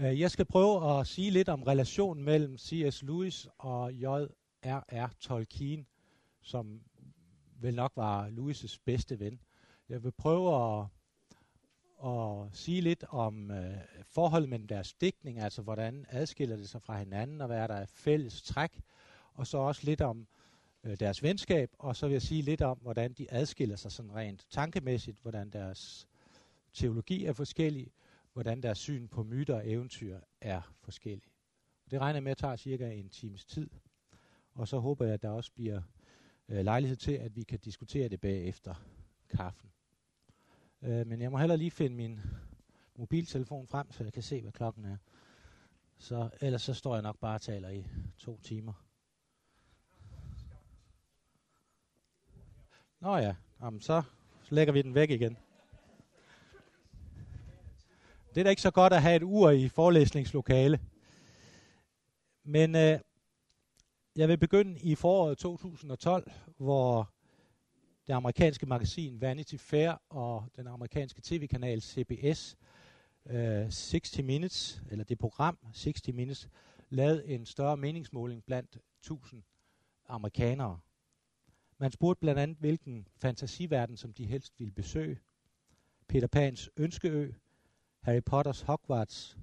Øh, jeg skal prøve at sige lidt om relationen mellem C.S. Lewis og J.R.R. Tolkien, som vel nok var Lewis' bedste ven. Jeg vil prøve at, at sige lidt om øh, forholdet mellem deres digtning, altså hvordan adskiller det sig fra hinanden, og hvad er der fælles træk, og så også lidt om øh, deres venskab, og så vil jeg sige lidt om, hvordan de adskiller sig sådan rent tankemæssigt, hvordan deres teologi er forskellig, hvordan deres syn på myter og eventyr er forskellige. Det regner jeg med at tage cirka en times tid, og så håber jeg, at der også bliver øh, lejlighed til, at vi kan diskutere det bagefter kaffen. Øh, men jeg må heller lige finde min mobiltelefon frem, så jeg kan se, hvad klokken er. Så ellers så står jeg nok bare og taler i to timer. Nå ja, jamen så lægger vi den væk igen. Det er da ikke så godt at have et ur i forelæsningslokale. Men øh, jeg vil begynde i foråret 2012, hvor det amerikanske magasin Vanity Fair og den amerikanske tv-kanal CBS øh, 60 Minutes, eller det program 60 Minutes, lavede en større meningsmåling blandt 1000 amerikanere. Man spurgte blandt andet, hvilken fantasiverden, som de helst ville besøge. Peter Pans Ønskeø, Harry Potters Hogwarts,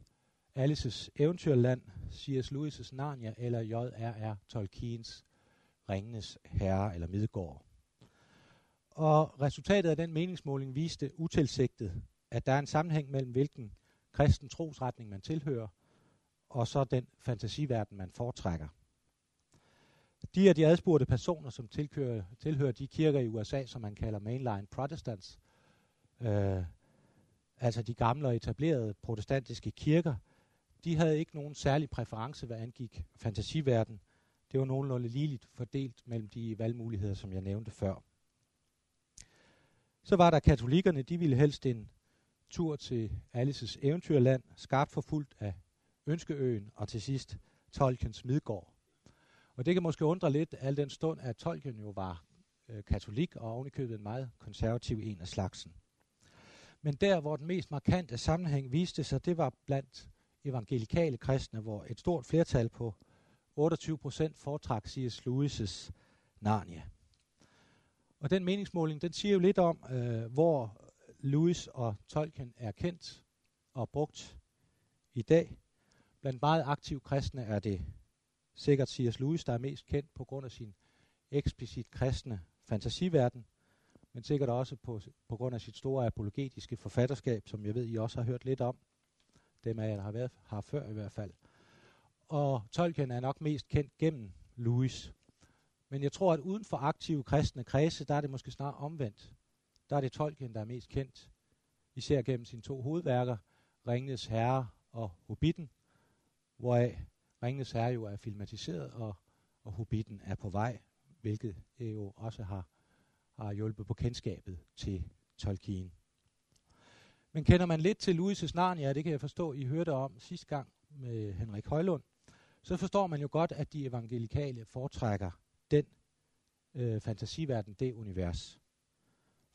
Alice's Eventyrland, C.S. Lewis' Narnia eller J.R.R. Tolkiens Ringenes Herre eller Midgård. Og resultatet af den meningsmåling viste utilsigtet, at der er en sammenhæng mellem hvilken kristen trosretning man tilhører, og så den fantasiverden, man foretrækker. De af de adspurgte personer, som tilhører, tilhører de kirker i USA, som man kalder mainline protestants, øh, altså de gamle og etablerede protestantiske kirker, de havde ikke nogen særlig præference, hvad angik fantasiverden. Det var nogenlunde ligeligt fordelt mellem de valgmuligheder, som jeg nævnte før. Så var der katolikkerne, de ville helst en tur til Alices eventyrland, skarpt forfulgt af Ønskeøen og til sidst Tolkiens Midgård. Og det kan måske undre lidt, al den stund, at Tolkien jo var øh, katolik og ovenikøbet en meget konservativ en af slagsen. Men der, hvor den mest markante sammenhæng viste sig, det var blandt evangelikale kristne, hvor et stort flertal på 28 procent foretrak C.S. Lewis' Narnia. Og den meningsmåling, den siger jo lidt om, øh, hvor Lewis og Tolkien er kendt og brugt i dag. Blandt meget aktive kristne er det sikkert C.S. Lewis, der er mest kendt på grund af sin eksplicit kristne fantasiverden, men sikkert også på, på grund af sit store apologetiske forfatterskab, som jeg ved, I også har hørt lidt om. Dem af jer, der har været her før i hvert fald. Og Tolkien er nok mest kendt gennem Lewis. Men jeg tror, at uden for aktive kristne kredse, der er det måske snart omvendt. Der er det Tolkien, der er mest kendt. Især gennem sine to hovedværker, Ringnes Herre og Hobbiten, hvoraf Ringnes Herre jo er filmatiseret, og, og Hobbiten er på vej, hvilket jo også har har hjulpet på kendskabet til Tolkien. Men kender man lidt til Louis' Narnia, det kan jeg forstå, I hørte om sidste gang med Henrik Højlund, så forstår man jo godt, at de evangelikale foretrækker den øh, fantasiverden, det univers.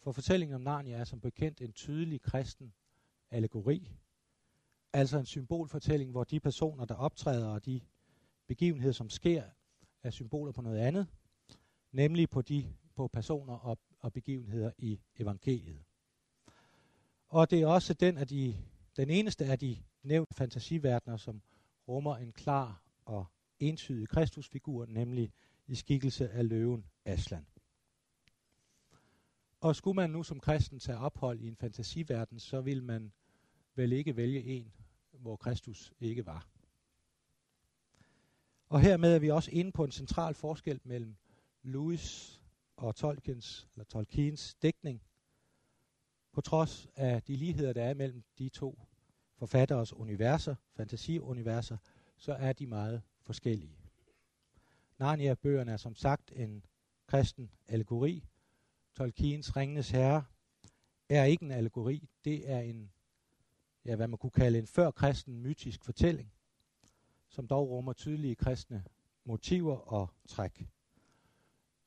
For fortællingen om Narnia er som bekendt en tydelig kristen allegori, altså en symbolfortælling, hvor de personer, der optræder og de begivenheder, som sker, er symboler på noget andet, nemlig på de på personer og, og begivenheder i evangeliet. Og det er også den, af de, den eneste af de nævnte fantasiverdener, som rummer en klar og entydig kristusfigur, nemlig i skikkelse af løven Aslan. Og skulle man nu som kristen tage ophold i en fantasiverden, så vil man vel ikke vælge en, hvor Kristus ikke var. Og hermed er vi også inde på en central forskel mellem Louis og Tolkiens, eller Tolkiens dækning, på trods af de ligheder, der er mellem de to forfatteres universer, fantasiuniverser, så er de meget forskellige. Narnia-bøgerne er som sagt en kristen allegori. Tolkiens Ringenes Herre er ikke en allegori, det er en, ja, hvad man kunne kalde en førkristen mytisk fortælling, som dog rummer tydelige kristne motiver og træk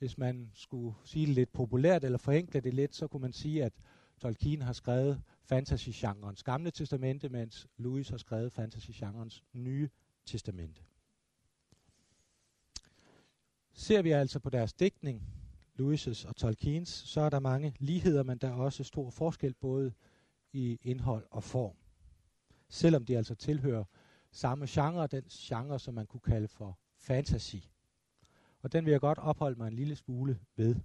hvis man skulle sige det lidt populært eller forenkle det lidt, så kunne man sige, at Tolkien har skrevet fantasy-genrens gamle testamente, mens Lewis har skrevet fantasy-genrens nye testamente. Ser vi altså på deres digtning, Lewis' og Tolkiens, så er der mange ligheder, men der er også stor forskel både i indhold og form. Selvom de altså tilhører samme genre, den genre, som man kunne kalde for fantasy. Og den vil jeg godt opholde mig en lille smule ved.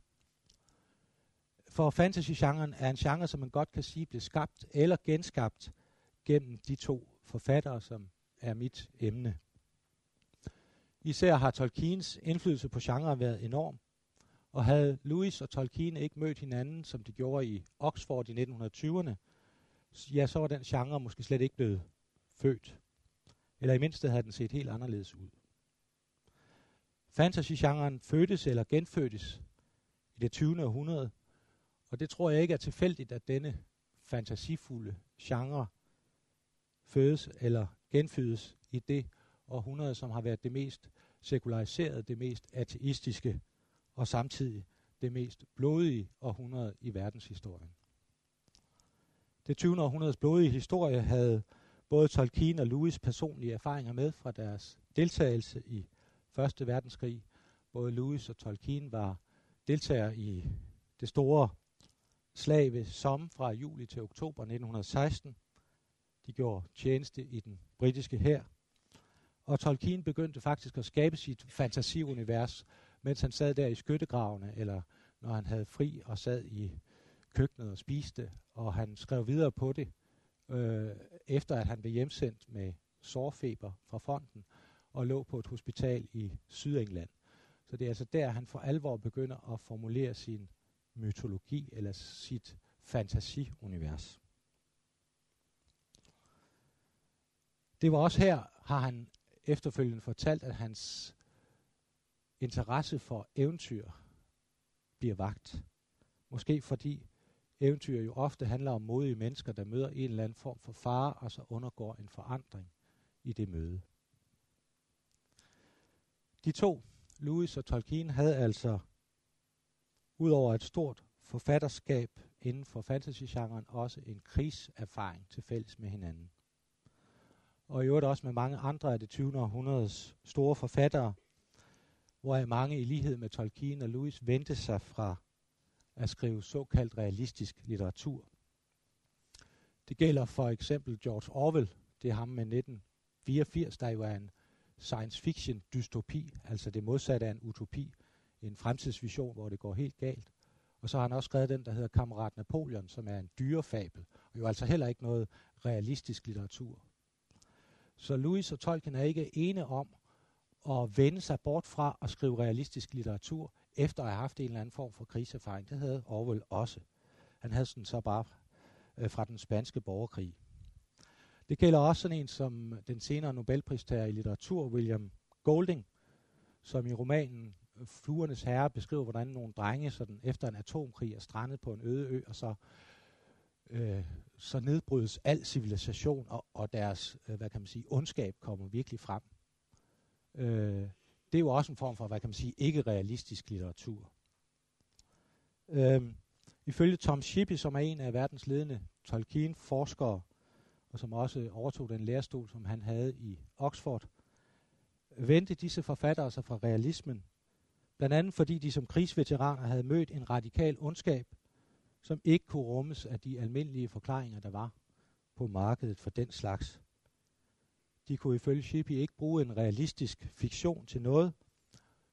For fantasy-genren er en genre, som man godt kan sige blev skabt eller genskabt gennem de to forfattere, som er mit emne. Især har Tolkiens indflydelse på genren været enorm, og havde Lewis og Tolkien ikke mødt hinanden, som de gjorde i Oxford i 1920'erne, ja, så var den genre måske slet ikke blevet født. Eller i mindste havde den set helt anderledes ud. Fantasygenren fødtes eller genfødtes i det 20. århundrede, og det tror jeg ikke er tilfældigt, at denne fantasifulde genre fødes eller genfødes i det århundrede, som har været det mest sekulariserede, det mest ateistiske og samtidig det mest blodige århundrede i verdenshistorien. Det 20. århundredes blodige historie havde både Tolkien og Lewis personlige erfaringer med fra deres deltagelse i Første Verdenskrig. Både Lewis og Tolkien var deltagere i det store slag ved Somme fra juli til oktober 1916. De gjorde tjeneste i den britiske hær. Og Tolkien begyndte faktisk at skabe sit fantasiunivers, mens han sad der i skyttegravene, eller når han havde fri og sad i køkkenet og spiste, og han skrev videre på det, øh, efter at han blev hjemsendt med sårfeber fra fronten, og lå på et hospital i Sydengland. Så det er altså der, han for alvor begynder at formulere sin mytologi eller sit fantasiunivers. Det var også her, har han efterfølgende fortalt, at hans interesse for eventyr bliver vagt. Måske fordi eventyr jo ofte handler om modige mennesker, der møder en eller anden form for fare, og så undergår en forandring i det møde. De to, Lewis og Tolkien, havde altså udover et stort forfatterskab inden for fantasygenren også en krigserfaring til fælles med hinanden. Og i øvrigt også med mange andre af det 20. århundredes store forfattere, hvor mange i lighed med Tolkien og Lewis vendte sig fra at skrive såkaldt realistisk litteratur. Det gælder for eksempel George Orwell, det er ham med 1984, der jo er en science fiction dystopi, altså det modsatte af en utopi, en fremtidsvision, hvor det går helt galt. Og så har han også skrevet den, der hedder Kammerat Napoleon, som er en dyrefabel, og jo altså heller ikke noget realistisk litteratur. Så Louis og Tolkien er ikke ene om at vende sig bort fra at skrive realistisk litteratur, efter at have haft en eller anden form for krigserfaring. Det havde Orwell også. Han havde sådan så bare øh, fra den spanske borgerkrig. Det gælder også sådan en som den senere Nobelpristager i litteratur, William Golding, som i romanen Fluernes Herre beskriver, hvordan nogle drenge sådan, efter en atomkrig er strandet på en øde ø, og så, øh, så nedbrydes al civilisation, og, og deres øh, hvad kan man sige, ondskab kommer virkelig frem. Øh, det er jo også en form for, hvad kan man sige, ikke realistisk litteratur. Øh, ifølge Tom Shippey, som er en af verdens ledende Tolkien-forskere, og som også overtog den lærestol, som han havde i Oxford, vendte disse forfattere sig fra realismen, blandt andet fordi de som krigsveteraner havde mødt en radikal ondskab, som ikke kunne rummes af de almindelige forklaringer, der var på markedet for den slags. De kunne ifølge Shippey ikke bruge en realistisk fiktion til noget,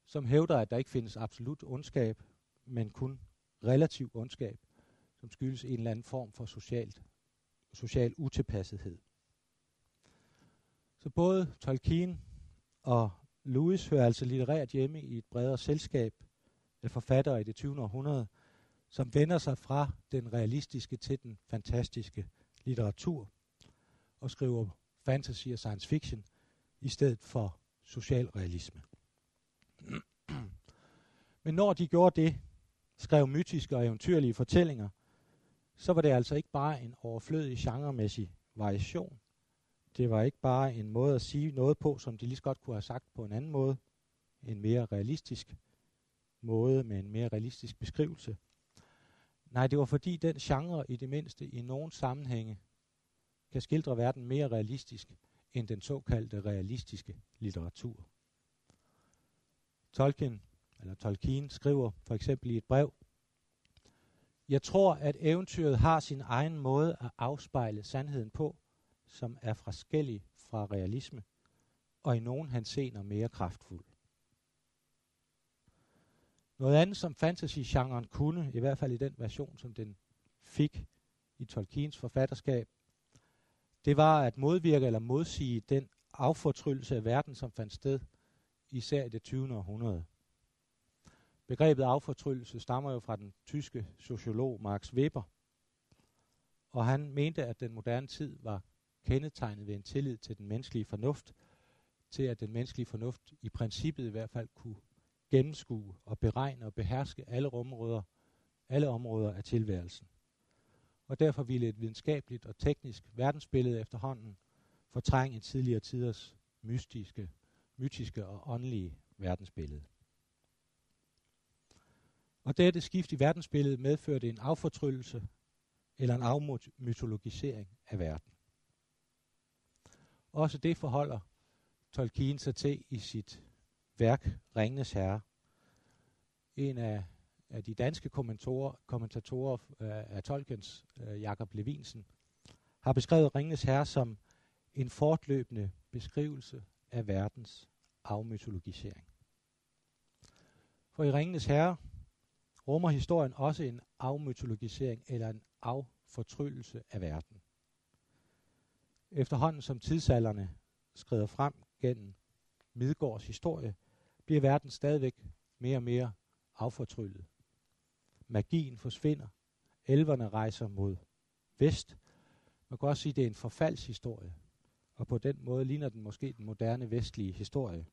som hævder, at der ikke findes absolut ondskab, men kun relativ ondskab, som skyldes en eller anden form for socialt, social utilpassethed. Så både Tolkien og Lewis hører altså litterært hjemme i et bredere selskab af forfattere i det 20. århundrede, som vender sig fra den realistiske til den fantastiske litteratur og skriver fantasy og science fiction i stedet for socialrealisme. Men når de gjorde det, skrev mytiske og eventyrlige fortællinger, så var det altså ikke bare en overflødig genremæssig variation. Det var ikke bare en måde at sige noget på, som de lige så godt kunne have sagt på en anden måde. En mere realistisk måde med en mere realistisk beskrivelse. Nej, det var fordi den genre i det mindste i nogen sammenhænge kan skildre verden mere realistisk end den såkaldte realistiske litteratur. Tolkien, eller Tolkien skriver for eksempel i et brev, jeg tror, at eventyret har sin egen måde at afspejle sandheden på, som er forskellig fra realisme, og i nogen henseender mere kraftfuld. Noget andet, som fantasy-genren kunne, i hvert fald i den version, som den fik i Tolkiens forfatterskab, det var at modvirke eller modsige den affortryllelse af verden, som fandt sted, især i det 20. århundrede. Begrebet affortryllelse stammer jo fra den tyske sociolog Max Weber, og han mente, at den moderne tid var kendetegnet ved en tillid til den menneskelige fornuft, til at den menneskelige fornuft i princippet i hvert fald kunne gennemskue og beregne og beherske alle områder, alle områder af tilværelsen. Og derfor ville et videnskabeligt og teknisk verdensbillede efterhånden fortrænge tidligere tiders mystiske, mytiske og åndelige verdensbillede. Og dette skift i verdensbilledet medførte en affortryllelse eller en afmytologisering af verden. Også det forholder Tolkien sig til i sit værk Ringenes Herre. En af, af de danske kommentatorer, kommentatorer øh, af Tolkiens, øh, Jakob Levinsen, har beskrevet Ringenes Herre som en fortløbende beskrivelse af verdens afmytologisering. For i Ringenes Herre rummer historien også en afmytologisering eller en affortryllelse af verden. Efterhånden som tidsalderne skrider frem gennem Midgårds historie, bliver verden stadigvæk mere og mere affortryllet. Magien forsvinder. Elverne rejser mod vest. Man kan også sige, at det er en forfaldshistorie. Og på den måde ligner den måske den moderne vestlige historie.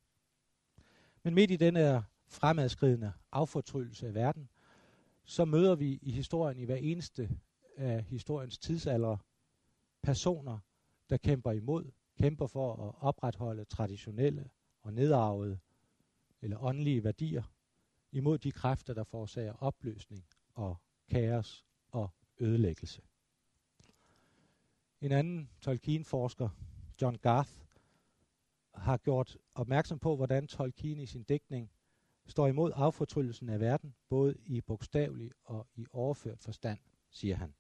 Men midt i den her fremadskridende affortryllelse af verden, så møder vi i historien i hver eneste af historiens tidsalder personer, der kæmper imod, kæmper for at opretholde traditionelle og nedarvede eller åndelige værdier imod de kræfter, der forårsager opløsning og kaos og ødelæggelse. En anden Tolkien-forsker, John Garth, har gjort opmærksom på, hvordan Tolkien i sin dækning står imod affortryllelsen af verden, både i bogstavelig og i overført forstand, siger han.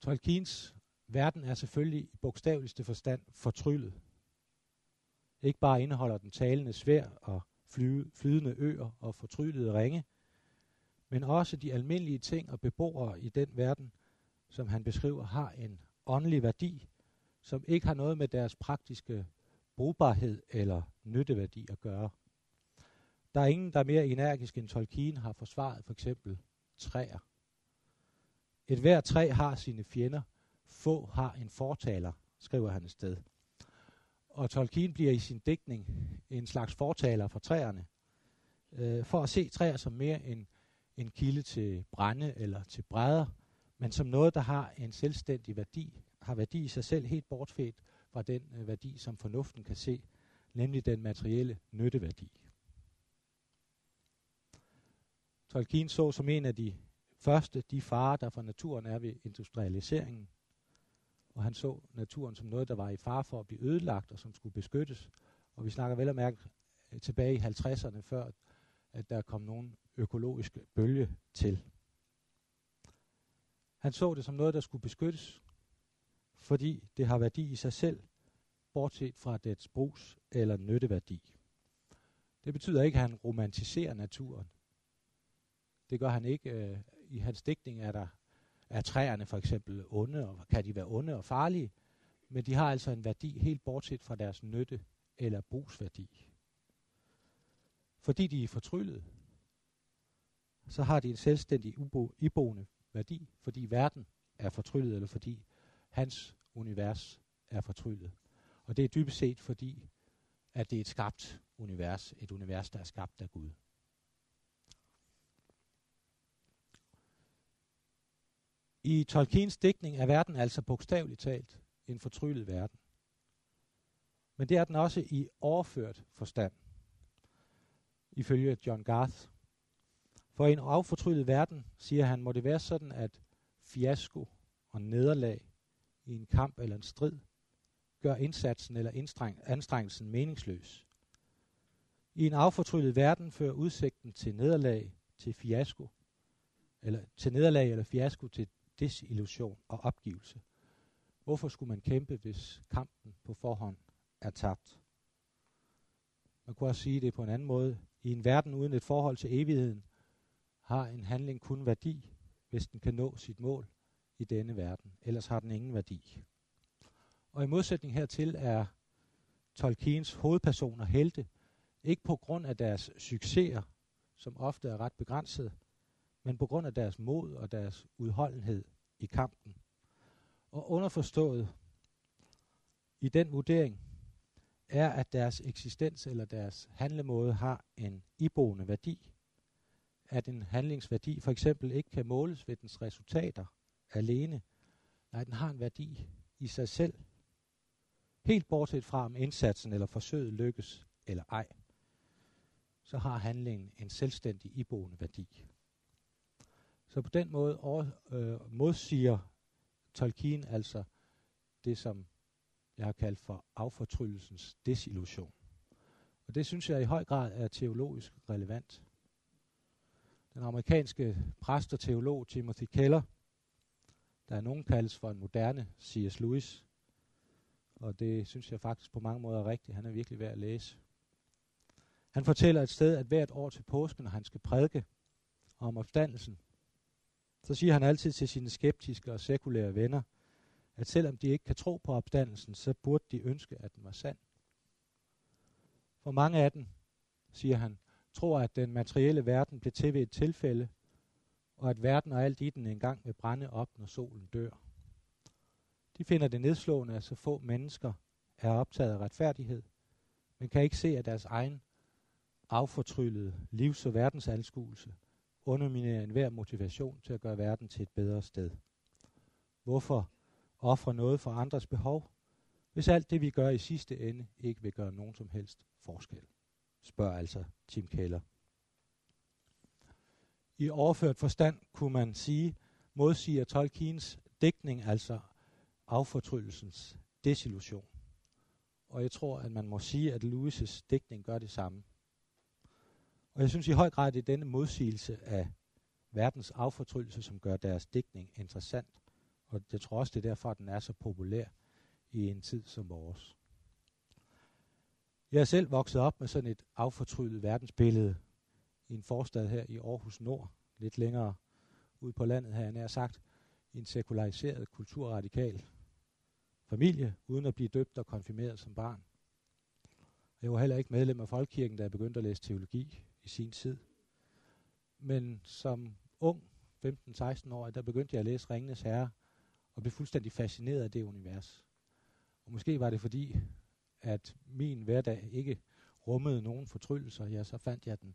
Tolkiens verden er selvfølgelig i bogstaveligste forstand fortryllet. Ikke bare indeholder den talende svær og flydende øer og fortryllede ringe, men også de almindelige ting og beboere i den verden, som han beskriver, har en åndelig værdi, som ikke har noget med deres praktiske brugbarhed eller nytteværdi at gøre. Der er ingen, der er mere energisk end Tolkien har forsvaret for eksempel træer. Et hver træ har sine fjender, få har en fortaler, skriver han et sted. Og Tolkien bliver i sin digtning en slags fortaler for træerne, øh, for at se træer som mere en, en kilde til brænde eller til brædder, men som noget, der har en selvstændig værdi, har værdi i sig selv helt bortfæt fra den øh, værdi, som fornuften kan se, nemlig den materielle nytteværdi. Tolkien så som en af de første de farer, der for naturen er ved industrialiseringen, og han så naturen som noget, der var i fare for at blive ødelagt og som skulle beskyttes. Og vi snakker vel at mærke øh, tilbage i 50'erne, før at der kom nogen økologisk bølge til. Han så det som noget, der skulle beskyttes, fordi det har værdi i sig selv, bortset fra dets brugs- eller nytteværdi. Det betyder ikke, at han romantiserer naturen. Det gør han ikke. Øh, I hans digtning er der er træerne for eksempel onde, og kan de være onde og farlige, men de har altså en værdi helt bortset fra deres nytte eller brugsværdi. Fordi de er fortryllet, så har de en selvstændig ubo, iboende værdi, fordi verden er fortryllet, eller fordi hans univers er fortryllet. Og det er dybest set fordi, at det er et skabt univers, et univers, der er skabt af Gud. I Tolkiens digtning er verden altså bogstaveligt talt en fortryllet verden. Men det er den også i overført forstand, ifølge John Garth. For i en affortryllet verden, siger han, må det være sådan, at fiasko og nederlag i en kamp eller en strid gør indsatsen eller anstrengelsen meningsløs. I en affortryllet verden fører udsigten til nederlag til fiasko, eller til nederlag eller fiasko til desillusion og opgivelse. Hvorfor skulle man kæmpe, hvis kampen på forhånd er tabt? Man kunne også sige det på en anden måde. I en verden uden et forhold til evigheden, har en handling kun værdi, hvis den kan nå sit mål i denne verden. Ellers har den ingen værdi. Og i modsætning hertil er Tolkiens hovedpersoner helte, ikke på grund af deres succeser, som ofte er ret begrænset, men på grund af deres mod og deres udholdenhed i kampen. Og underforstået i den vurdering er, at deres eksistens eller deres handlemåde har en iboende værdi. At en handlingsværdi for eksempel ikke kan måles ved dens resultater alene. Nej, den har en værdi i sig selv. Helt bortset fra om indsatsen eller forsøget lykkes eller ej, så har handlingen en selvstændig iboende værdi. Så på den måde over, øh, modsiger Tolkien altså det, som jeg har kaldt for affortryllelsens desillusion. Og det synes jeg i høj grad er teologisk relevant. Den amerikanske præst og teolog Timothy Keller, der er nogen kaldes for en moderne C.S. Lewis, og det synes jeg faktisk på mange måder er rigtigt. Han er virkelig værd at læse. Han fortæller et sted, at hvert år til påsken, når han skal prædike om opstandelsen, så siger han altid til sine skeptiske og sekulære venner, at selvom de ikke kan tro på opstandelsen, så burde de ønske, at den var sand. For mange af dem, siger han, tror, at den materielle verden blev til ved et tilfælde, og at verden og alt i den engang vil brænde op, når solen dør. De finder det nedslående, at så få mennesker er optaget af retfærdighed, men kan ikke se, at deres egen affortryllede livs- og verdensanskuelse underminerer enhver motivation til at gøre verden til et bedre sted. Hvorfor ofre noget for andres behov, hvis alt det, vi gør i sidste ende, ikke vil gøre nogen som helst forskel? Spørger altså Tim Keller. I overført forstand kunne man sige, modsiger Tolkiens dækning altså affortryllelsens desillusion. Og jeg tror, at man må sige, at Lewis' dækning gør det samme. Og jeg synes i høj grad, det er denne modsigelse af verdens affortryllelse, som gør deres dækning interessant. Og jeg tror også, det er derfor, at den er så populær i en tid som vores. Jeg er selv vokset op med sådan et affortryllet verdensbillede i en forstad her i Aarhus Nord, lidt længere ud på landet her, jeg sagt, i en sekulariseret kulturradikal familie, uden at blive døbt og konfirmeret som barn. Jeg var heller ikke medlem af Folkekirken, da jeg begyndte at læse teologi i sin tid. Men som ung, 15-16 år, der begyndte jeg at læse Ringenes Herre, og blev fuldstændig fascineret af det univers. Og måske var det fordi, at min hverdag ikke rummede nogen fortryllelser, ja, så fandt jeg den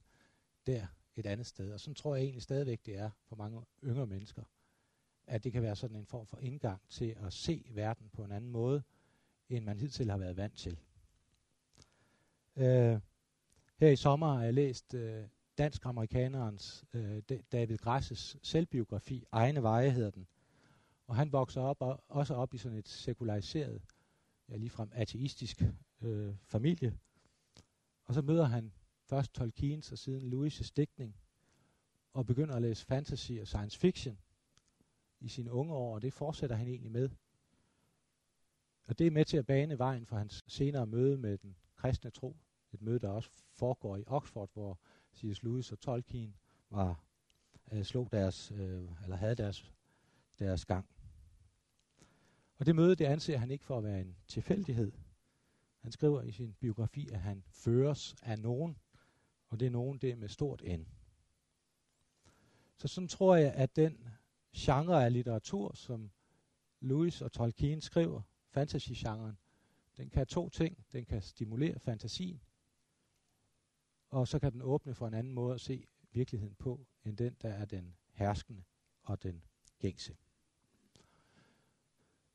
der et andet sted. Og sådan tror jeg egentlig stadigvæk, det er for mange yngre mennesker at det kan være sådan en form for indgang til at se verden på en anden måde, end man hidtil har været vant til. Øh, her i sommer har jeg læst øh, dansk-amerikanerens øh, David Grasses selvbiografi, Egne Veje hedder den. Og han vokser op og, også op i sådan et sekulariseret, ja ligefrem ateistisk øh, familie. Og så møder han først Tolkiens og siden Lewis' digtning, og begynder at læse fantasy og science fiction i sine unge år, og det fortsætter han egentlig med. Og det er med til at bane vejen for hans senere møde med den kristne tro. Et møde, der også foregår i Oxford, hvor C.S. Lewis og Tolkien var, øh, slog deres, øh, eller havde deres, deres gang. Og det møde, det anser han ikke for at være en tilfældighed. Han skriver i sin biografi, at han føres af nogen, og det er nogen, det er med stort N. Så sådan tror jeg, at den genre af litteratur, som Lewis og Tolkien skriver, fantasy-genren, den kan to ting. Den kan stimulere fantasien, og så kan den åbne for en anden måde at se virkeligheden på, end den, der er den herskende og den gængse.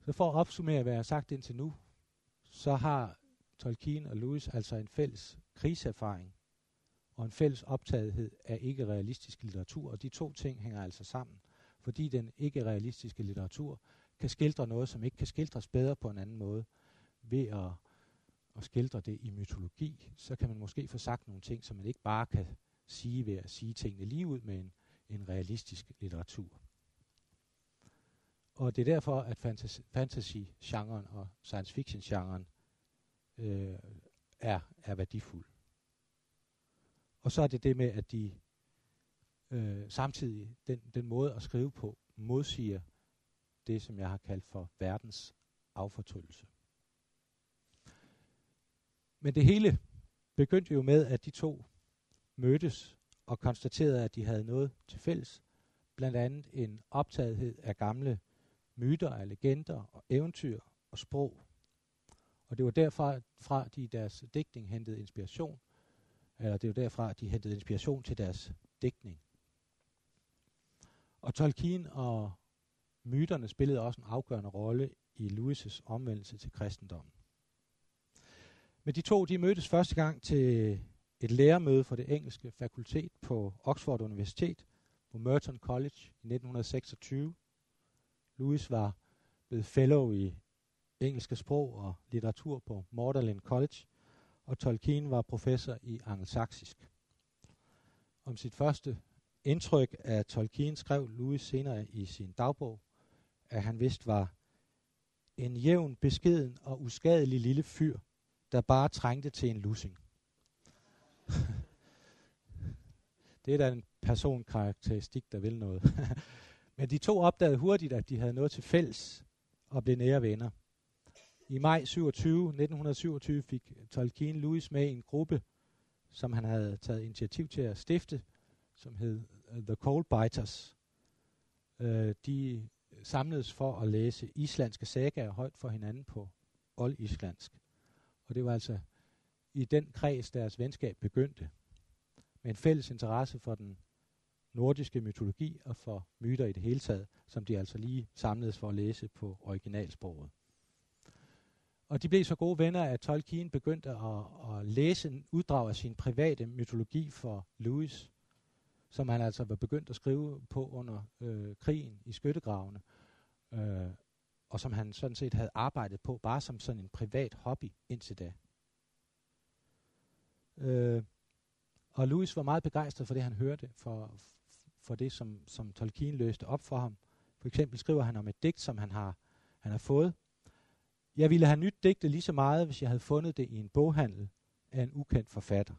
Så for at opsummere, hvad jeg har sagt indtil nu, så har Tolkien og Lewis altså en fælles kriserfaring og en fælles optagethed af ikke-realistisk litteratur, og de to ting hænger altså sammen, fordi den ikke-realistiske litteratur kan skildre noget, som ikke kan skildres bedre på en anden måde. Ved at, at skildre det i mytologi, så kan man måske få sagt nogle ting, som man ikke bare kan sige ved at sige tingene lige ud med en, en realistisk litteratur. Og det er derfor, at fantasy-genren og science fiction-genren øh, er, er værdifuld. Og så er det det med, at de øh, samtidig, den, den måde at skrive på, modsiger det, som jeg har kaldt for verdens affortryllelse. Men det hele begyndte jo med, at de to mødtes og konstaterede, at de havde noget til fælles. Blandt andet en optagethed af gamle myter, og legender og eventyr og sprog. Og det var derfra, fra de i deres digtning hentede inspiration, eller det var derfra, de hentede inspiration til deres digtning. Og Tolkien og myterne spillede også en afgørende rolle i Lewis' omvendelse til kristendommen. Men de to de mødtes første gang til et lærermøde for det engelske fakultet på Oxford Universitet på Merton College i 1926. Lewis var blevet fellow i engelske sprog og litteratur på Magdalen College, og Tolkien var professor i angelsaksisk. Om sit første indtryk af Tolkien skrev Louis senere i sin dagbog, at han vist var en jævn, beskeden og uskadelig lille fyr, der bare trængte til en lussing. det er da en personkarakteristik, der vil noget. Men de to opdagede hurtigt, at de havde noget til fælles og blev nære venner. I maj 27, 1927 fik Tolkien Lewis med i en gruppe, som han havde taget initiativ til at stifte, som hed uh, The Cold Biters. Uh, de samledes for at læse islandske sagaer højt for hinanden på oldislandsk. Og det var altså i den kreds, deres venskab begyndte, med en fælles interesse for den nordiske mytologi og for myter i det hele taget, som de altså lige samledes for at læse på originalsproget. Og de blev så gode venner, at Tolkien begyndte at, at læse en uddrag af sin private mytologi for Lewis, som han altså var begyndt at skrive på under øh, krigen i skyttegravene, øh, og som han sådan set havde arbejdet på bare som sådan en privat hobby indtil da. Øh, og Lewis var meget begejstret for det, han hørte, for, for det, som, som Tolkien løste op for ham. For eksempel skriver han om et digt, som han har, han har fået. Jeg ville have nyt digte lige så meget, hvis jeg havde fundet det i en boghandel af en ukendt forfatter.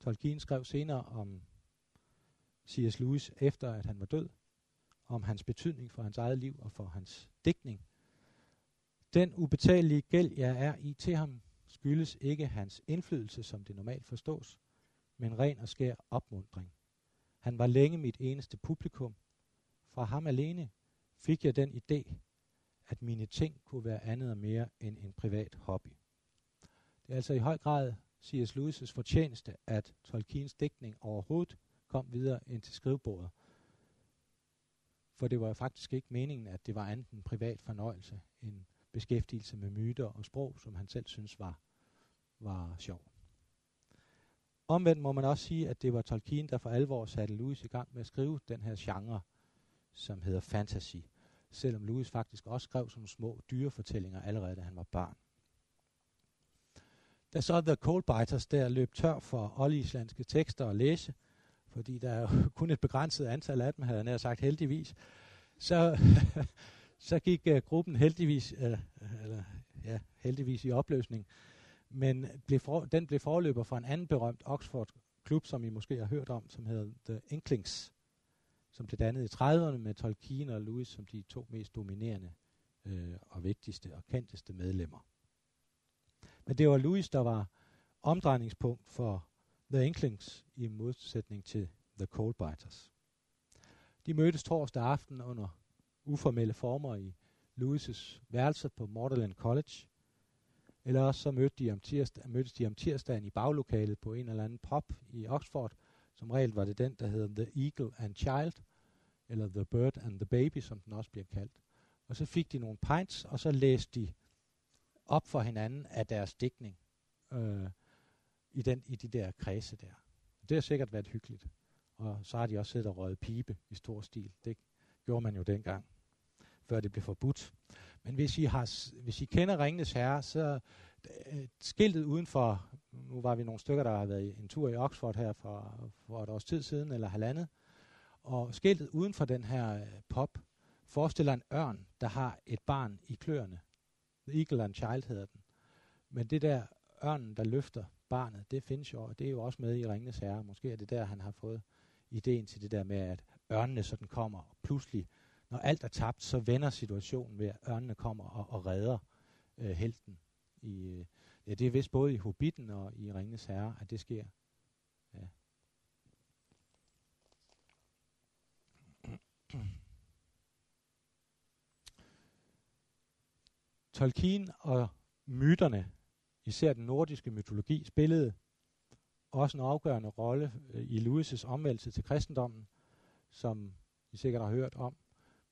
Tolkien skrev senere om C.S. Lewis, efter at han var død, om hans betydning for hans eget liv og for hans digtning. Den ubetalelige gæld, jeg er i til ham, skyldes ikke hans indflydelse, som det normalt forstås, men ren og skær opmundring. Han var længe mit eneste publikum. Fra ham alene fik jeg den idé, at mine ting kunne være andet og mere end en privat hobby. Det er altså i høj grad C.S. Lewis' fortjeneste, at Tolkiens digtning overhovedet kom videre ind til skrivebordet. For det var faktisk ikke meningen, at det var andet en privat fornøjelse, en beskæftigelse med myter og sprog, som han selv synes var, var sjov. Omvendt må man også sige, at det var Tolkien, der for alvor satte Lewis i gang med at skrive den her genre, som hedder fantasy, selvom Lewis faktisk også skrev som små dyrefortællinger allerede, da han var barn. Da så The Coldbiters der løb tør for oldislandske tekster at læse, fordi der er jo kun et begrænset antal af dem, havde jeg nær sagt heldigvis, så, så gik uh, gruppen heldigvis, uh, eller, ja, heldigvis i opløsning, men blev for, den blev forløber for en anden berømt Oxford-klub, som I måske har hørt om, som hedder The Inklings, som blev dannet i 30'erne med Tolkien og Lewis som de to mest dominerende øh, og vigtigste og kendteste medlemmer. Men det var Lewis, der var omdrejningspunkt for The Inklings i modsætning til The Coldbiters. De mødtes torsdag aften under uformelle former i Lewis' værelse på Magdalen College. Eller også så mødte de om tirsdag, mødtes de om tirsdagen i baglokalet på en eller anden pop i Oxford. Som regel var det den, der hedder The Eagle and Child, eller The Bird and the Baby, som den også bliver kaldt. Og så fik de nogle pints, og så læste de op for hinanden af deres digtning Øh, i, den, i de der kredse der. Det har sikkert været hyggeligt. Og så har de også siddet og røget pibe i stor stil. Det gjorde man jo dengang, før det blev forbudt. Men hvis I, har, hvis I kender Ringenes Herre, så øh, skiltet udenfor, nu var vi nogle stykker, der har været en tur i Oxford her for, for et års tid siden, eller halvandet, og skiltet uden for den her øh, pop forestiller en ørn, der har et barn i kløerne. The Eagle and Child hedder den. Men det der ørnen, der løfter barnet, det findes jo, og det er jo også med i Ringenes Herre. Måske er det der, han har fået ideen til det der med, at ørnene sådan kommer, og pludselig, når alt er tabt, så vender situationen ved, at ørnene kommer og, og redder øh, helten. I, øh, ja, det er vist både i Hobbiten og i Ringenes Herre, at det sker. Tolkien og myterne, især den nordiske mytologi, spillede også en afgørende rolle øh, i Lewis' omvendelse til kristendommen, som I sikkert har hørt om,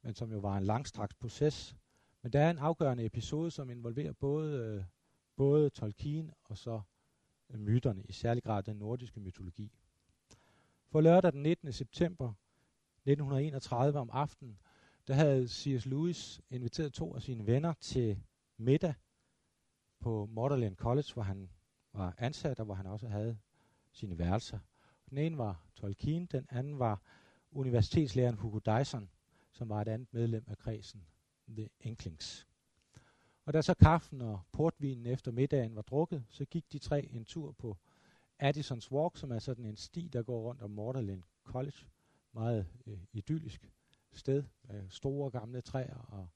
men som jo var en langstrakt proces. Men der er en afgørende episode, som involverer både, øh, både Tolkien og så øh, myterne, i særlig grad den nordiske mytologi. For lørdag den 19. september 1931 om aftenen, der havde C.S. Lewis inviteret to af sine venner til middag på Morderland College, hvor han var ansat, og hvor han også havde sine værelser. Den ene var Tolkien, den anden var universitetslæreren Hugo Dyson, som var et andet medlem af kredsen, The Inklings. Og da så kaffen og portvinen efter middagen var drukket, så gik de tre en tur på Addisons Walk, som er sådan en sti, der går rundt om Morderland College. Meget øh, idyllisk sted med store gamle træer og,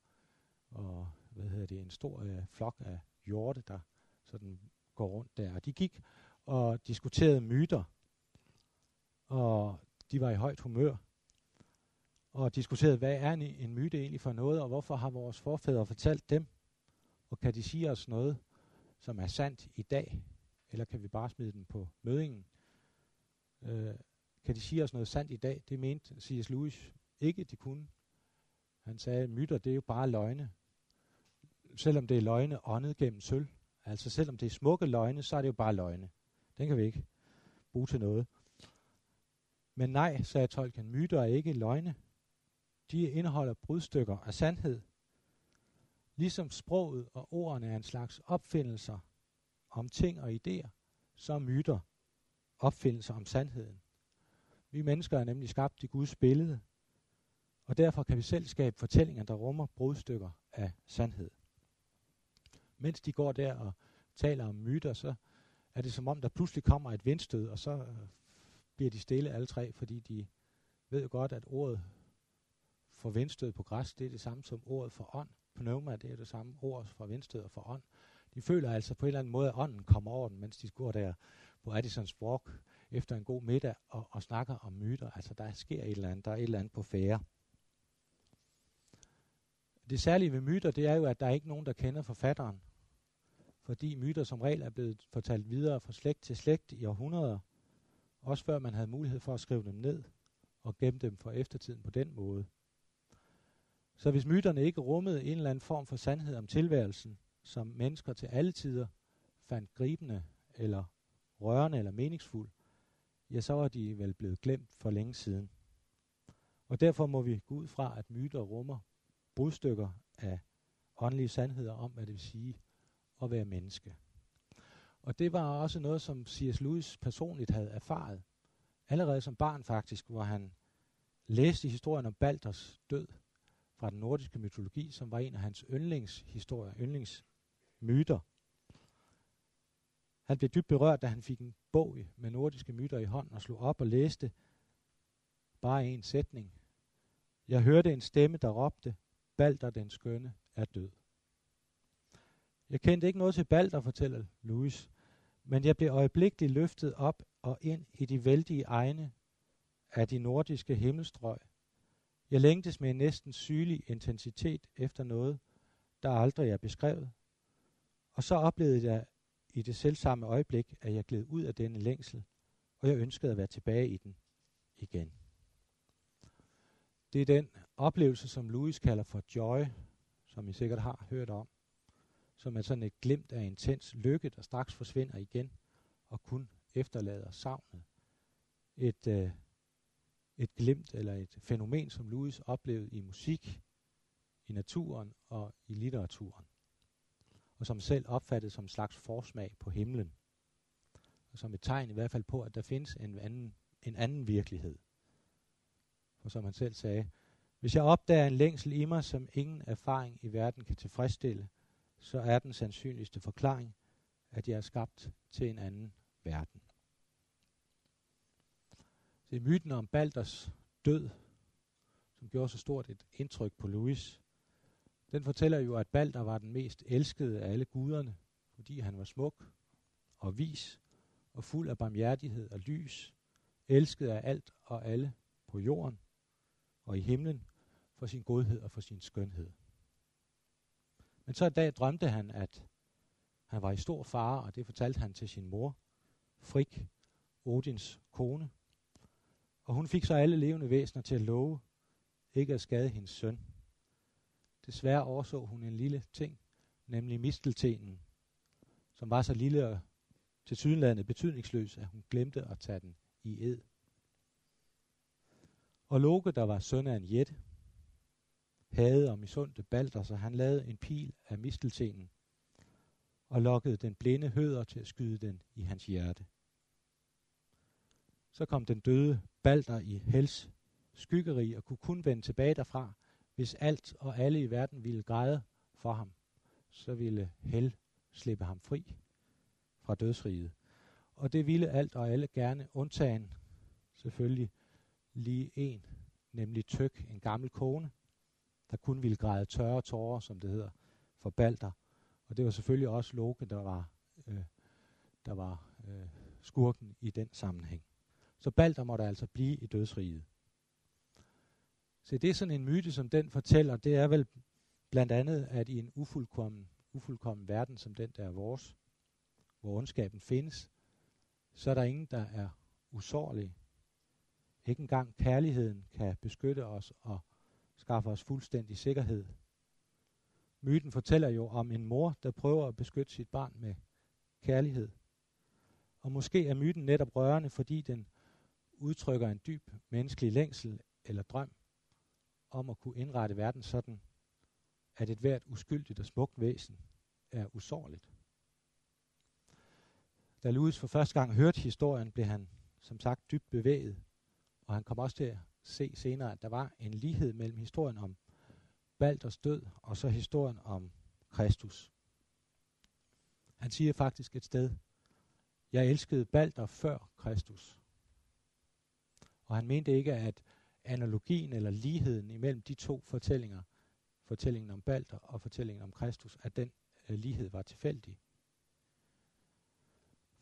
og hvad hedder det, en stor øh, flok af hjorte, der sådan går rundt der. Og de gik og diskuterede myter, og de var i højt humør, og diskuterede, hvad er en, en myte egentlig for noget, og hvorfor har vores forfædre fortalt dem, og kan de sige os noget, som er sandt i dag, eller kan vi bare smide den på mødingen? Øh, kan de sige os noget sandt i dag? Det mente C.S. Lewis ikke, de kunne. Han sagde, at myter, det er jo bare løgne. Selvom det er løgne åndet gennem sølv. Altså selvom det er smukke løgne, så er det jo bare løgne. Den kan vi ikke bruge til noget. Men nej, sagde Tolkien, myter er ikke løgne. De indeholder brudstykker af sandhed. Ligesom sproget og ordene er en slags opfindelser om ting og idéer, så er myter opfindelser om sandheden. Vi mennesker er nemlig skabt i Guds billede, og derfor kan vi selv skabe fortællinger, der rummer brudstykker af sandhed. Mens de går der og taler om myter, så er det som om, der pludselig kommer et vindstød, og så øh, bliver de stille alle tre, fordi de ved godt, at ordet for vindstød på græs, det er det samme som ordet for ånd. Pneuma, det er det samme ord for vindstød og for ånd. De føler altså på en eller anden måde, at ånden kommer over dem, mens de går der på Addisons Walk efter en god middag og, og snakker om myter. Altså, der sker et eller andet, der er et eller andet på færre. Det særlige ved myter, det er jo, at der er ikke nogen, der kender forfatteren fordi myter som regel er blevet fortalt videre fra slægt til slægt i århundreder, også før man havde mulighed for at skrive dem ned og gemme dem for eftertiden på den måde. Så hvis myterne ikke rummede en eller anden form for sandhed om tilværelsen, som mennesker til alle tider fandt gribende eller rørende eller meningsfuld, ja, så var de vel blevet glemt for længe siden. Og derfor må vi gå ud fra, at myter rummer brudstykker af åndelige sandheder om, hvad det vil sige at være menneske. Og det var også noget, som C.S. Lewis personligt havde erfaret. Allerede som barn faktisk, hvor han læste historien om Balders død fra den nordiske mytologi, som var en af hans yndlingshistorier, yndlingsmyter. Han blev dybt berørt, da han fik en bog med nordiske myter i hånden og slog op og læste bare en sætning. Jeg hørte en stemme, der råbte, Balder den skønne er død. Jeg kendte ikke noget til Balder, fortæller Louis, men jeg blev øjeblikkeligt løftet op og ind i de vældige egne af de nordiske himmelstrøg. Jeg længtes med en næsten sygelig intensitet efter noget, der aldrig er beskrevet. Og så oplevede jeg i det selvsamme øjeblik, at jeg gled ud af denne længsel, og jeg ønskede at være tilbage i den igen. Det er den oplevelse, som Louis kalder for joy, som I sikkert har hørt om som er sådan et glimt af intens lykke, der straks forsvinder igen, og kun efterlader savnet. Et, øh, et glimt eller et fænomen, som Louis oplevede i musik, i naturen og i litteraturen. Og som selv opfattede som en slags forsmag på himlen. Og som et tegn i hvert fald på, at der findes en anden, en anden virkelighed. For som han selv sagde, hvis jeg opdager en længsel i mig, som ingen erfaring i verden kan tilfredsstille, så er den sandsynligste forklaring, at jeg er skabt til en anden verden. Det er myten om Balders død, som gjorde så stort et indtryk på Louis. Den fortæller jo, at Balder var den mest elskede af alle guderne, fordi han var smuk og vis og fuld af barmhjertighed og lys, elsket af alt og alle på jorden og i himlen for sin godhed og for sin skønhed. Men så en dag drømte han, at han var i stor fare, og det fortalte han til sin mor, Frik, Odins kone. Og hun fik så alle levende væsener til at love ikke at skade hendes søn. Desværre overså hun en lille ting, nemlig misteltenen, som var så lille og til sydenlandet betydningsløs, at hun glemte at tage den i ed. Og Loke, der var søn af en jætte, havde og misundte Balder, så han lavede en pil af misteltenen og lokkede den blinde høder til at skyde den i hans hjerte. Så kom den døde Balder i hels skyggeri og kunne kun vende tilbage derfra, hvis alt og alle i verden ville græde for ham. Så ville hel slippe ham fri fra dødsriget. Og det ville alt og alle gerne, undtagen selvfølgelig lige en, nemlig Tøk, en gammel kone, der kun ville græde tørre tårer, som det hedder, for Balder. Og det var selvfølgelig også Loke, der var, øh, der var øh, skurken i den sammenhæng. Så Balder måtte altså blive i dødsriget. Så det er sådan en myte, som den fortæller, det er vel blandt andet, at i en ufuldkommen, ufuldkommen verden som den, der er vores, hvor ondskaben findes, så er der ingen, der er usårlig. Ikke engang kærligheden kan beskytte os og skaffer os fuldstændig sikkerhed. Myten fortæller jo om en mor, der prøver at beskytte sit barn med kærlighed. Og måske er myten netop rørende, fordi den udtrykker en dyb menneskelig længsel eller drøm om at kunne indrette verden sådan, at et hvert uskyldigt og smukt væsen er usårligt. Da Louis for første gang hørte historien, blev han som sagt dybt bevæget, og han kom også til at se senere, at der var en lighed mellem historien om Balders død og så historien om Kristus. Han siger faktisk et sted, jeg elskede Balder før Kristus. Og han mente ikke, at analogien eller ligheden imellem de to fortællinger, fortællingen om Balder og fortællingen om Kristus, at den øh, lighed var tilfældig.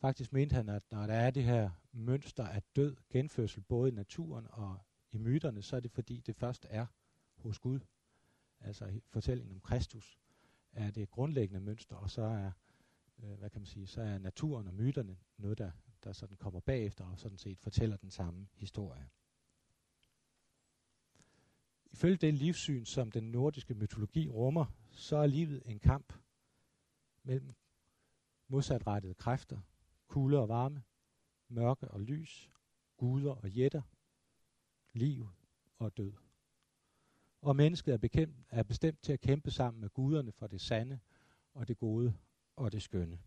Faktisk mente han, at når der er det her mønster af død, genfødsel, både i naturen og i myterne, så er det fordi, det først er hos Gud. Altså fortællingen om Kristus er det grundlæggende mønster, og så er, øh, hvad kan man sige, så er naturen og myterne noget, der, der sådan kommer bagefter og sådan set fortæller den samme historie. Ifølge det livssyn, som den nordiske mytologi rummer, så er livet en kamp mellem modsatrettede kræfter, kulde og varme, mørke og lys, guder og jætter, liv og død. Og mennesket er, bekæmpt, er bestemt til at kæmpe sammen med guderne for det sande og det gode og det skønne.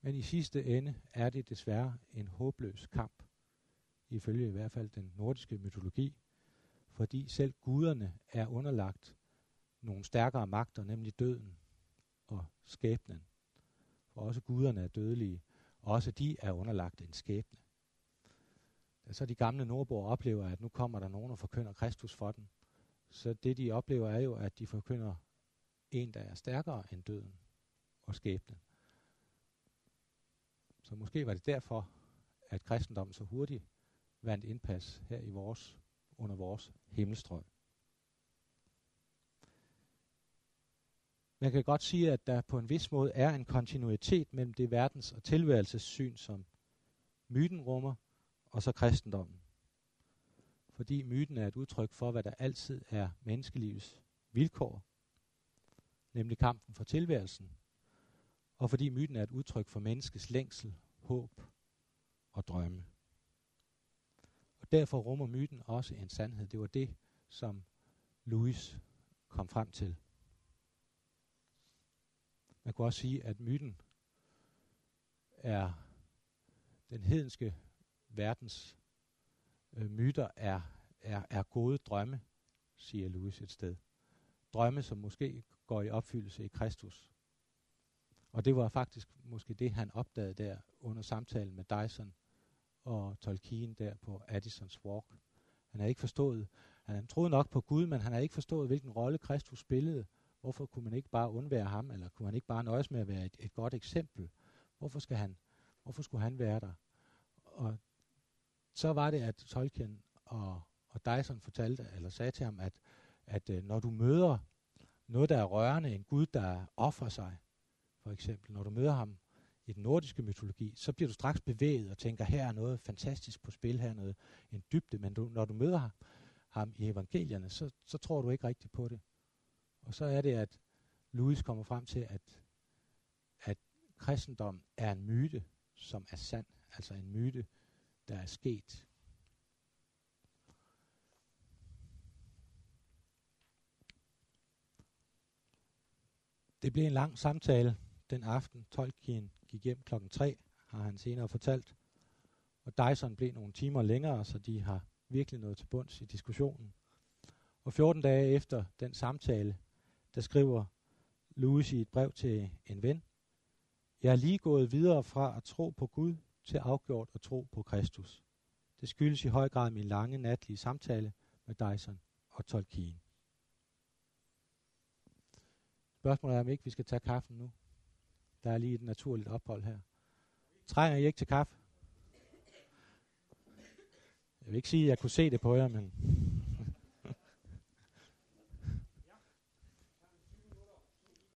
Men i sidste ende er det desværre en håbløs kamp, ifølge i hvert fald den nordiske mytologi, fordi selv guderne er underlagt nogle stærkere magter, nemlig døden og skæbnen. For også guderne er dødelige, og også de er underlagt en skæbne så de gamle nordboer oplever, at nu kommer der nogen og forkynder Kristus for dem. Så det de oplever er jo, at de forkynder en, der er stærkere end døden og skæbnen. Så måske var det derfor, at kristendommen så hurtigt vandt indpas her i vores, under vores himmelstrøg. Man kan godt sige, at der på en vis måde er en kontinuitet mellem det verdens- og tilværelsessyn, som myten rummer, og så kristendommen. Fordi myten er et udtryk for, hvad der altid er menneskelivets vilkår, nemlig kampen for tilværelsen, og fordi myten er et udtryk for menneskets længsel, håb og drømme. Og derfor rummer myten også en sandhed. Det var det, som Louis kom frem til. Man kunne også sige, at myten er den hedenske verdens øh, myter er, er, er gode drømme, siger Louis et sted. Drømme, som måske går i opfyldelse i Kristus. Og det var faktisk måske det, han opdagede der under samtalen med Dyson og Tolkien der på Addisons Walk. Han havde ikke forstået, han troede nok på Gud, men han havde ikke forstået, hvilken rolle Kristus spillede. Hvorfor kunne man ikke bare undvære ham, eller kunne han ikke bare nøjes med at være et, et godt eksempel? Hvorfor, skal han, hvorfor skulle han være der? Og så var det, at Tolkien og, og Dyson fortalte, eller sagde til ham, at, at øh, når du møder noget, der er rørende, en Gud, der offer sig, for eksempel, når du møder ham i den nordiske mytologi, så bliver du straks bevæget og tænker, her er noget fantastisk på spil, her er noget, en dybde, men du, når du møder ham, ham i evangelierne, så, så tror du ikke rigtigt på det. Og så er det, at Louis kommer frem til, at, at kristendom er en myte, som er sand, altså en myte, der er sket. Det blev en lang samtale den aften. Tolkien gik hjem klokken 3, har han senere fortalt. Og Dyson blev nogle timer længere, så de har virkelig nået til bunds i diskussionen. Og 14 dage efter den samtale, der skriver Louis i et brev til en ven, Jeg er lige gået videre fra at tro på Gud til afgjort at tro på Kristus. Det skyldes i høj grad min lange natlige samtale med Dyson og Tolkien. Spørgsmålet er, om ikke vi skal tage kaffen nu. Der er lige et naturligt ophold her. Trænger I ikke til kaffe? Jeg vil ikke sige, at jeg kunne se det på jer, men